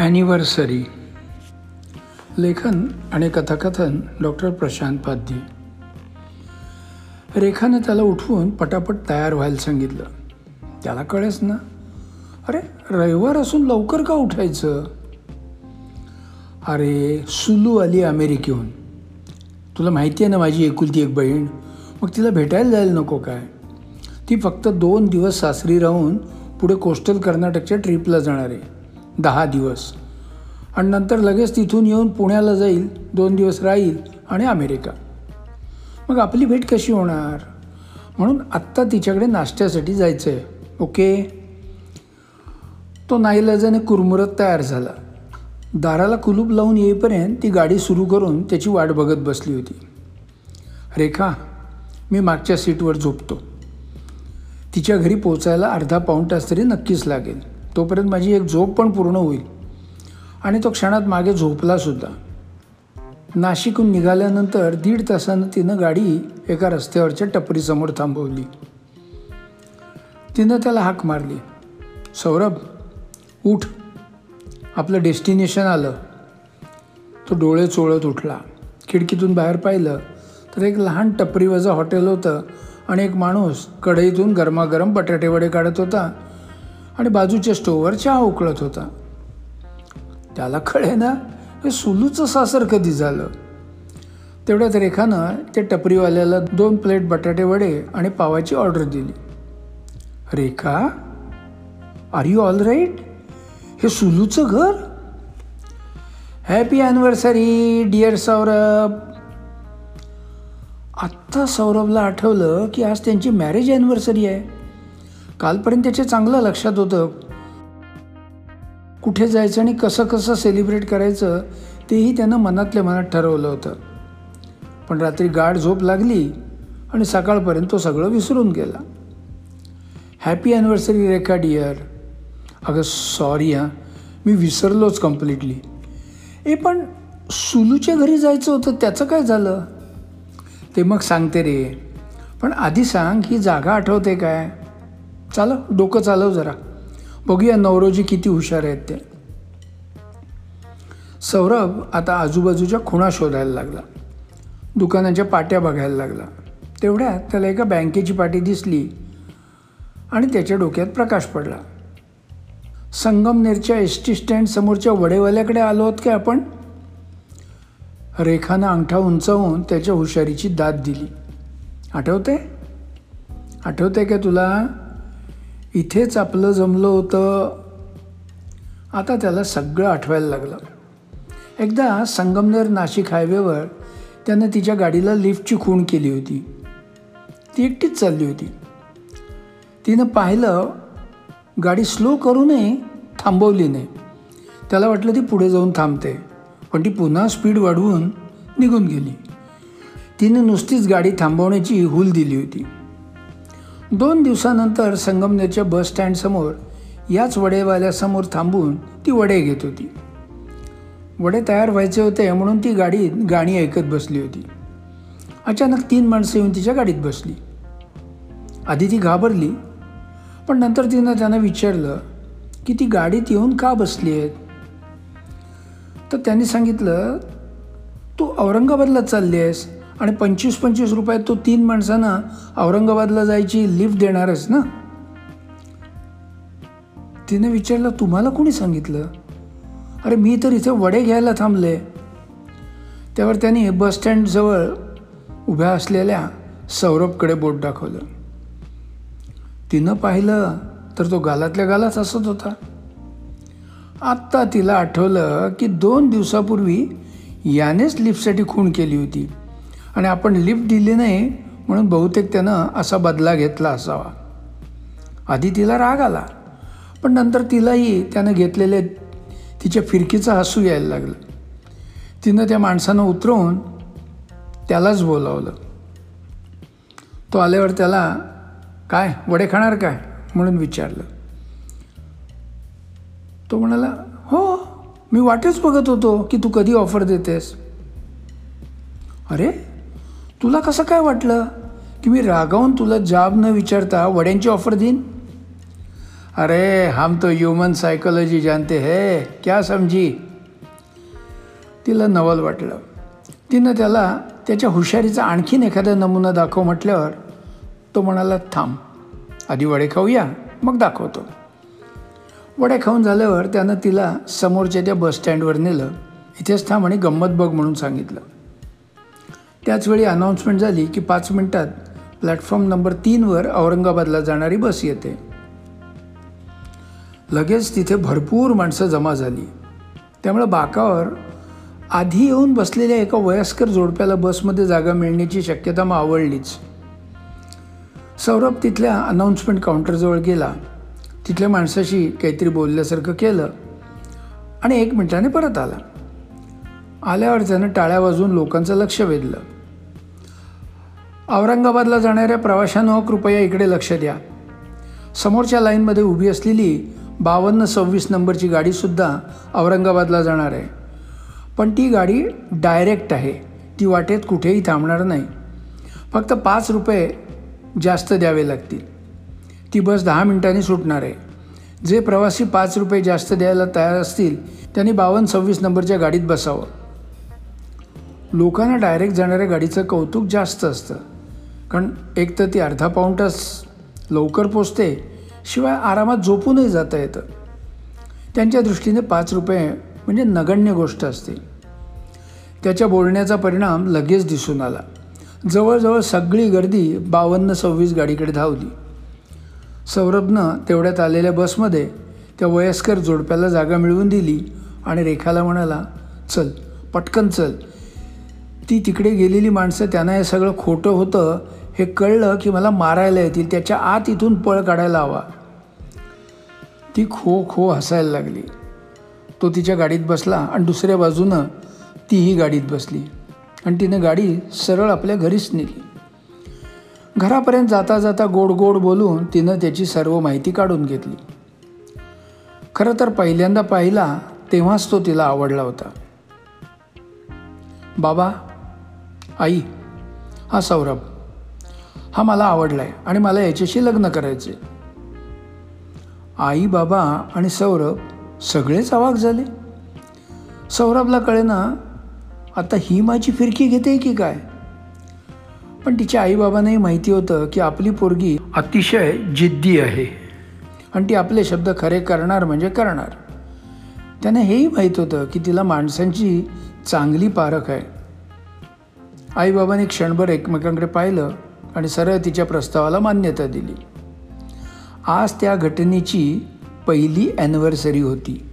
Anniversary लेखन आणि कथाकथन डॉक्टर प्रशांत पाध्ये रेखानं त्याला उठवून पटापट तयार व्हायला सांगितलं. त्याला कळेच ना? अरे रविवार असून लवकर का उठायचं? अरे सुलू आली अमेरिकेहून. तुला माहिती आहे ना माझी एकुलती एक बहीण? मग तिला भेटायला जायला नको काय? ती फक्त दोन दिवस सासरी राहून पुढे कोस्टल कर्नाटकच्या ट्रिपला जाणार आहे. दहा दिवस. आणि नंतर लगेच तिथून येऊन पुण्याला जाईल दोन दिवस राहील आणि अमेरिका. मग आपली भेट कशी होणार? म्हणून आत्ता तिच्याकडे नाश्त्यासाठी जायचं आहे ओके? तो नाईलाजाने कुरमुरत तयार झाला. दाराला कुलूप लावून येईपर्यंत ती गाडी सुरू करून त्याची वाट बघत बसली होती. रेखा मी मागच्या सीटवर झोपतो. तिच्या घरी पोचायला अर्धा पाऊण तास तरी नक्कीच लागेल. तोपर्यंत माझी एक झोप पण पूर्ण होईल. आणि तो क्षणात मागे झोपलासुद्धा नाशिकहून निघाल्यानंतर दीड तासानं तिनं गाडी एका रस्त्यावरच्या टपरीसमोर थांबवली. तिनं त्याला हाक मारली. सौरभ उठ. आपलं डेस्टिनेशन आलं. तो डोळे चोळत उठला. खिडकीतून बाहेर पाहिलं तर एक लहान टपरीवजा हॉटेल होतं आणि एक माणूस कढईतून गरमागरम बटाटेवडे काढत होता. आणि बाजूच्या स्टोववर चहा उकळत होता. त्याला कळे ना हे सुलूचं सासर कधी झालं? तेवढ्यात रेखानं त्या टपरीवाल्याला दोन प्लेट बटाटे वडे आणि पावाची ऑर्डर दिली. Rekha are you all right हे सुलूचं घर? हॅपी ॲनिव्हर्सरी डिअर सौरभ आत्ता सौरभला आठवलं की आज त्यांची मॅरेज ॲनिव्हर्सरी आहे. कालपर्यंत त्याच्या चांगलं लक्षात होतं. कुठे जायचं आणि कसं कसं सेलिब्रेट करायचं तेही त्यानं मनातल्या मनात ठरवलं होतं. पण रात्री गाढ झोप लागली आणि सकाळपर्यंत तो सगळं विसरून गेला. हॅपी ॲनिव्हर्सरी रेखा डिअर अगं सॉरी हां. मी विसरलोच कम्प्लिटली ए पण सुलूच्या घरी जायचं होतं त्याचं काय झालं? ते मग सांगते रे. पण आधी सांग ही जागा आठवते काय? चालव डोकं चालव जरा. बघूया नवरोजी किती हुशार आहेत ते. सौरभ आता आजूबाजूच्या खुणा शोधायला लागला. दुकानाच्या पाट्या बघायला लागला. तेवढ्यात त्याला एका बँकेची पाटी दिसली आणि त्याच्या डोक्यात प्रकाश पडला. संगमनेरच्या एस टी स्टँड समोरच्या वडेवाल्याकडे आलो आहोत काय आपण? रेखानं अंगठा उंचावून त्याच्या हुशारीची दाद दिली. आठवते आठवते का तुला? इथेच आपलं जमलं होतं. आता त्याला सगळं आठवायला लागलं. एकदा संगमनेर नाशिक हायवेवर त्यानं तिच्या गाडीला लिफ्टची खूण केली होती. ती एकटीच चालली होती. तिनं पाहिलं गाडी स्लो करूनही थांबवली नाही. त्याला वाटलं ती पुढे जाऊन थांबते पण ती पुन्हा स्पीड वाढवून निघून गेली. तिने नुसतीच गाडी थांबवण्याची हूल दिली होती. दोन दिवसानंतर संगमनेरच्या बस स्टँडसमोर याच वडेवाल्यासमोर थांबून ती वडे घेत होती. वडे तयार व्हायचे होते म्हणून ती गाडीत गाणी ऐकत बसली होती. अचानक तीन माणसं येऊन तिच्या गाडीत बसली. आधी ती घाबरली पण नंतर तिनं त्यांना विचारलं की ती गाडीत येऊन का बसली आहेत? तर त्यांनी सांगितलं तू औरंगाबादला चालली आहेस. आणि पंचवीस पंचवीस रुपयात तो तीन माणसांना औरंगाबादला जायची लिफ्ट देणारच ना? तिने विचारलं तुम्हाला कोणी सांगितलं? अरे मी तर इथे वडे घ्यायला थांबले. त्यावर त्यांनी बस स्टँडजवळ उभ्या असलेल्या सौरभकडे बोट दाखवलं. तिनं पाहिलं तर तो गालातल्या गालात हसत होता. आत्ता तिला आठवलं की दोन दिवसापूर्वी यानेच लिफ्टसाठी खूण केली होती. आणि आपण लिफ्ट दिली नाही म्हणून बहुतेक त्यानं असा बदला घेतला असावा. आधी तिला राग आला पण नंतर तिलाही त्यानं घेतलेले तिच्या फिरकीचं हसू यायला लागलं. तिनं त्या माणसानं उतरवून त्यालाच बोलावलं. तो आल्यावर त्याला काय वडे खाणार काय? म्हणून विचारलं. तो म्हणाला हो मी वाटेच बघत होतो की तू कधी ऑफर देतेस. अरे तुला कसं काय वाटलं की मी रागावून तुला जाब न विचारता वड्यांची ऑफर देईन? अरे हम तो ह्युमन सायकोलॉजी जानते है. क्या समजी तिला नवल वाटलं. तिनं त्याला त्याच्या हुशारीचा आणखीन एखादा नमुना दाखव म्हटल्यावर तो म्हणाला थांब आधी वडे खाऊया मग दाखवतो. वडे खाऊन झाल्यावर त्यानं तिला समोरच्या त्या बसस्टँडवर नेलं. इथेच थांब आणि गंमत बघ म्हणून सांगितलं. त्याचवेळी अनाऊन्समेंट झाली की पाच मिनिटात प्लॅटफॉर्म नंबर तीनवर औरंगाबादला जाणारी बस येते. लगेच तिथे भरपूर माणसं जमा झाली. त्यामुळं बाकावर आधी येऊन बसलेल्या एका वयस्कर जोडप्याला बसमध्ये जागा मिळण्याची शक्यता मग आवडलीच सौरभ तिथल्या अनाऊन्समेंट काउंटरजवळ गेला. तिथल्या माणसाशी काहीतरी बोलल्यासारखं केलं आणि एक मिनिटाने परत आला. आल्यावर त्यानं टाळ्या वाजून लोकांचं लक्ष वेधलं. औरंगाबादला जाणाऱ्या प्रवाशांनो कृपया इकडे लक्ष द्या. समोरच्या लाईनमध्ये उभी असलेली बावन्न सव्वीस नंबरची गाडीसुद्धा औरंगाबादला जाणार आहे. पण ती गाडी डायरेक्ट आहे. ती वाटेत कुठेही थांबणार नाही. फक्त पाच रुपये जास्त द्यावे लागतील. ती बस दहा मिनिटांनी सुटणार आहे. जे प्रवासी पाच रुपये जास्त द्यायला तयार असतील त्यांनी बावन्न सव्वीस नंबरच्या गाडीत बसावं. लोकांना डायरेक्ट जाणाऱ्या गाडीचं कौतुक जास्त असतं. कारण एक तर ती अर्धा पाऊण तास लवकर पोचते शिवाय आरामात झोपूनही जाता येतं. त्यांच्या दृष्टीने पाच रुपये म्हणजे नगण्य गोष्ट असते. त्याच्या बोलण्याचा परिणाम लगेच दिसून आला. जवळजवळ सगळी गर्दी बावन्न सव्वीस गाडीकडे धावली. सौरभनं तेवढ्यात आलेल्या बसमध्ये त्या वयस्कर जोडप्याला जागा मिळवून दिली आणि रेखाला म्हणाला चल पटकन चल ती तिकडे गेलेली माणसं त्यांना हे सगळं खोटं होतं हे कळलं की मला मारायला येतील. त्याच्या आत इथून पळ काढायला हवा. ती खो खो हसायला लागली. तो तिच्या गाडीत बसला आणि दुसऱ्या बाजूनं तीही गाडीत बसली. आणि तिनं गाडी सरळ आपल्या घरीच नेली. घरापर्यंत जाता जाता गोड गोड बोलून तिनं त्याची सर्व माहिती काढून घेतली. खरं तर पहिल्यांदा पाहिला तेव्हाच तो तिला आवडला होता. बाबा आई हा सौरभ हा मला आवडला आहे आणि मला याच्याशी लग्न करायचे आई बाबा आणि सौरभ सगळेच आवाक झाले. सौरभला कळेना आता ही माझी फिरकी घेते की काय? पण तिच्या आईबाबांनाही माहिती होतं की आपली पोरगी अतिशय जिद्दी आहे. आणि ती आपले शब्द खरे करणार म्हणजे करणार. त्यांना हेही माहीत होतं की तिला माणसांची चांगली पारख आहे. आईबाबांनी क्षणभर एकमेकांकडे पाहिलं आणि सरळ तिच्या प्रस्तावाला मान्यता दिली. आज त्या घटनेची पहिली ॲनिव्हर्सरी होती.